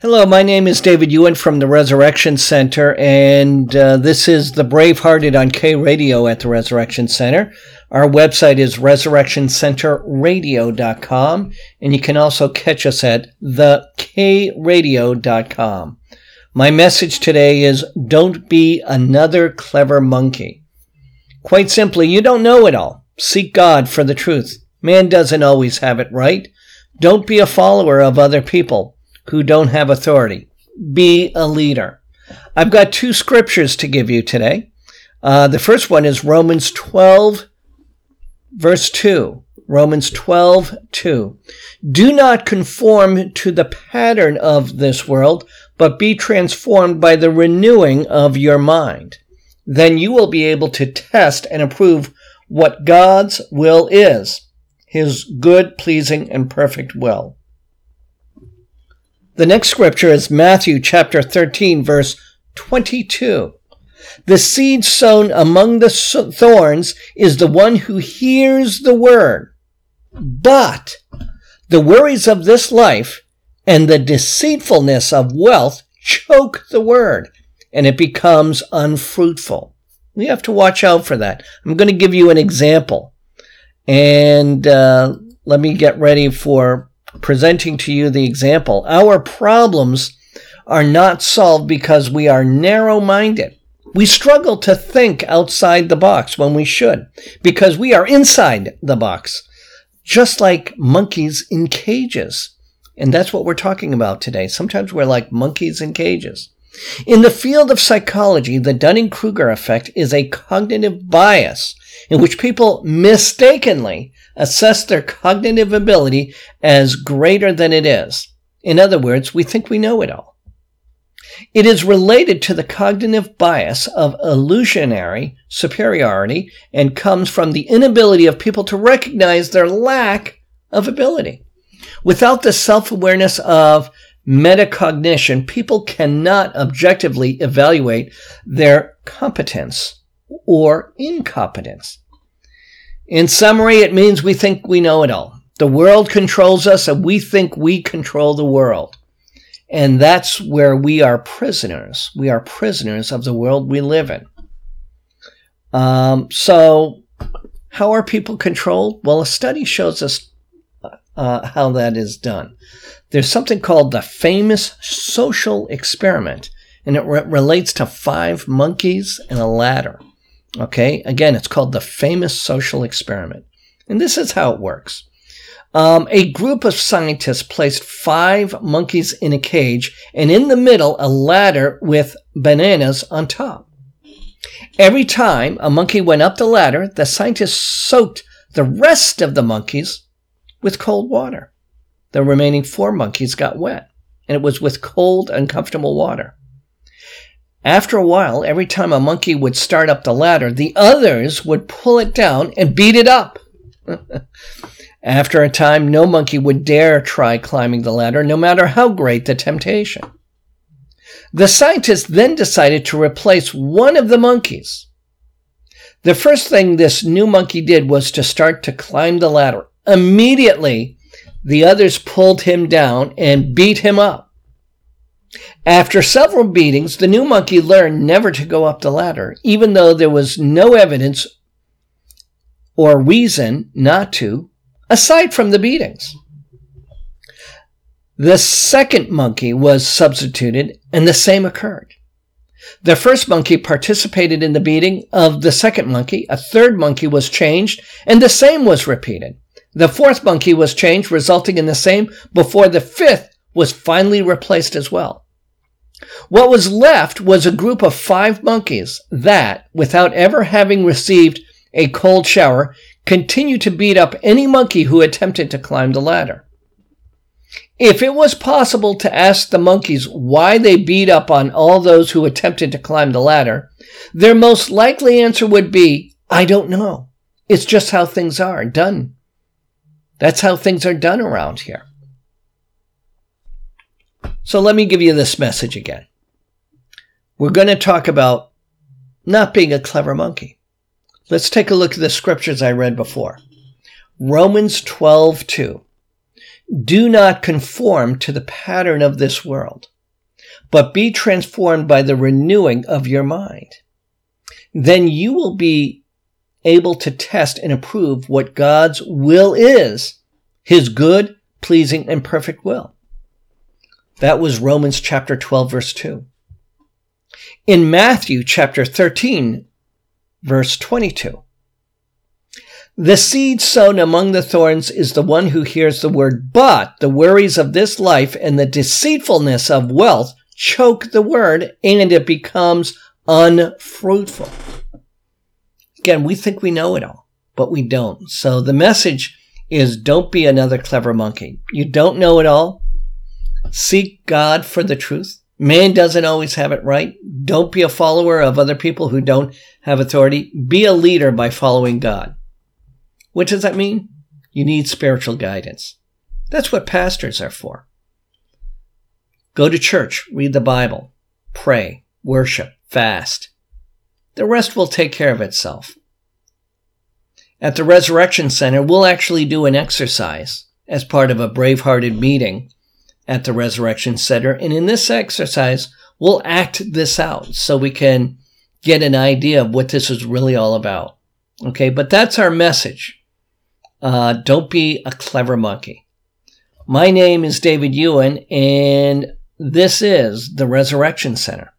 Hello, my name is David Ewan from the Resurrection Center, and uh, this is the Bravehearted on K Radio at the Resurrection Center. Our website is resurrectioncenterradio.com, and you can also catch us at thekradio.com. My message today is don't be another clever monkey. Quite simply, you don't know it all. Seek God for the truth. Man doesn't always have it right. Don't be a follower of other people who don't have authority. Be a leader. I've got two scriptures to give you today. Uh, the first one is Romans 12, verse 2. Romans 12, 2. Do not conform to the pattern of this world, but be transformed by the renewing of your mind. Then you will be able to test and approve what God's will is, his good, pleasing, and perfect will. The next scripture is Matthew chapter 13, verse 22. The seed sown among the thorns is the one who hears the word, but the worries of this life and the deceitfulness of wealth choke the word, and it becomes unfruitful. We have to watch out for that. I'm going to give you an example. And uh, let me get ready for presenting to you the example. Our problems are not solved because we are narrow minded. We struggle to think outside the box when we should because we are inside the box, just like monkeys in cages. And that's what we're talking about today. Sometimes we're like monkeys in cages. In the field of psychology, the Dunning Kruger effect is a cognitive bias in which people mistakenly assess their cognitive ability as greater than it is. In other words, we think we know it all. It is related to the cognitive bias of illusionary superiority and comes from the inability of people to recognize their lack of ability. Without the self awareness of metacognition, people cannot objectively evaluate their competence or incompetence. In summary, it means we think we know it all. The world controls us and we think we control the world. And that's where we are prisoners. We are prisoners of the world we live in. Um, so, how are people controlled? Well, a study shows us uh, how that is done. There's something called the famous social experiment, and it re- relates to five monkeys and a ladder. Okay, again, it's called the famous social experiment. And this is how it works. Um, a group of scientists placed five monkeys in a cage, and in the middle, a ladder with bananas on top. Every time a monkey went up the ladder, the scientists soaked the rest of the monkeys with cold water. The remaining four monkeys got wet, and it was with cold, uncomfortable water. After a while, every time a monkey would start up the ladder, the others would pull it down and beat it up. After a time, no monkey would dare try climbing the ladder, no matter how great the temptation. The scientists then decided to replace one of the monkeys. The first thing this new monkey did was to start to climb the ladder. Immediately, the others pulled him down and beat him up. After several beatings, the new monkey learned never to go up the ladder, even though there was no evidence or reason not to, aside from the beatings. The second monkey was substituted, and the same occurred. The first monkey participated in the beating of the second monkey. A third monkey was changed, and the same was repeated. The fourth monkey was changed, resulting in the same before the fifth was finally replaced as well. What was left was a group of five monkeys that, without ever having received a cold shower, continued to beat up any monkey who attempted to climb the ladder. If it was possible to ask the monkeys why they beat up on all those who attempted to climb the ladder, their most likely answer would be, I don't know. It's just how things are done. That's how things are done around here. So let me give you this message again. We're going to talk about not being a clever monkey. Let's take a look at the scriptures I read before. Romans 12, 2. Do not conform to the pattern of this world, but be transformed by the renewing of your mind. Then you will be able to test and approve what God's will is, his good, pleasing, and perfect will. That was Romans chapter 12, verse 2. In Matthew chapter 13, verse 22, the seed sown among the thorns is the one who hears the word, but the worries of this life and the deceitfulness of wealth choke the word and it becomes unfruitful. Again, we think we know it all, but we don't. So the message is don't be another clever monkey. You don't know it all. Seek God for the truth. Man doesn't always have it right. Don't be a follower of other people who don't have authority. Be a leader by following God. What does that mean? You need spiritual guidance. That's what pastors are for. Go to church, read the Bible, pray, worship, fast. The rest will take care of itself. At the Resurrection Center, we'll actually do an exercise as part of a brave-hearted meeting at the Resurrection Center. And in this exercise, we'll act this out so we can get an idea of what this is really all about. Okay, but that's our message. Uh, don't be a clever monkey. My name is David Ewan, and this is the Resurrection Center.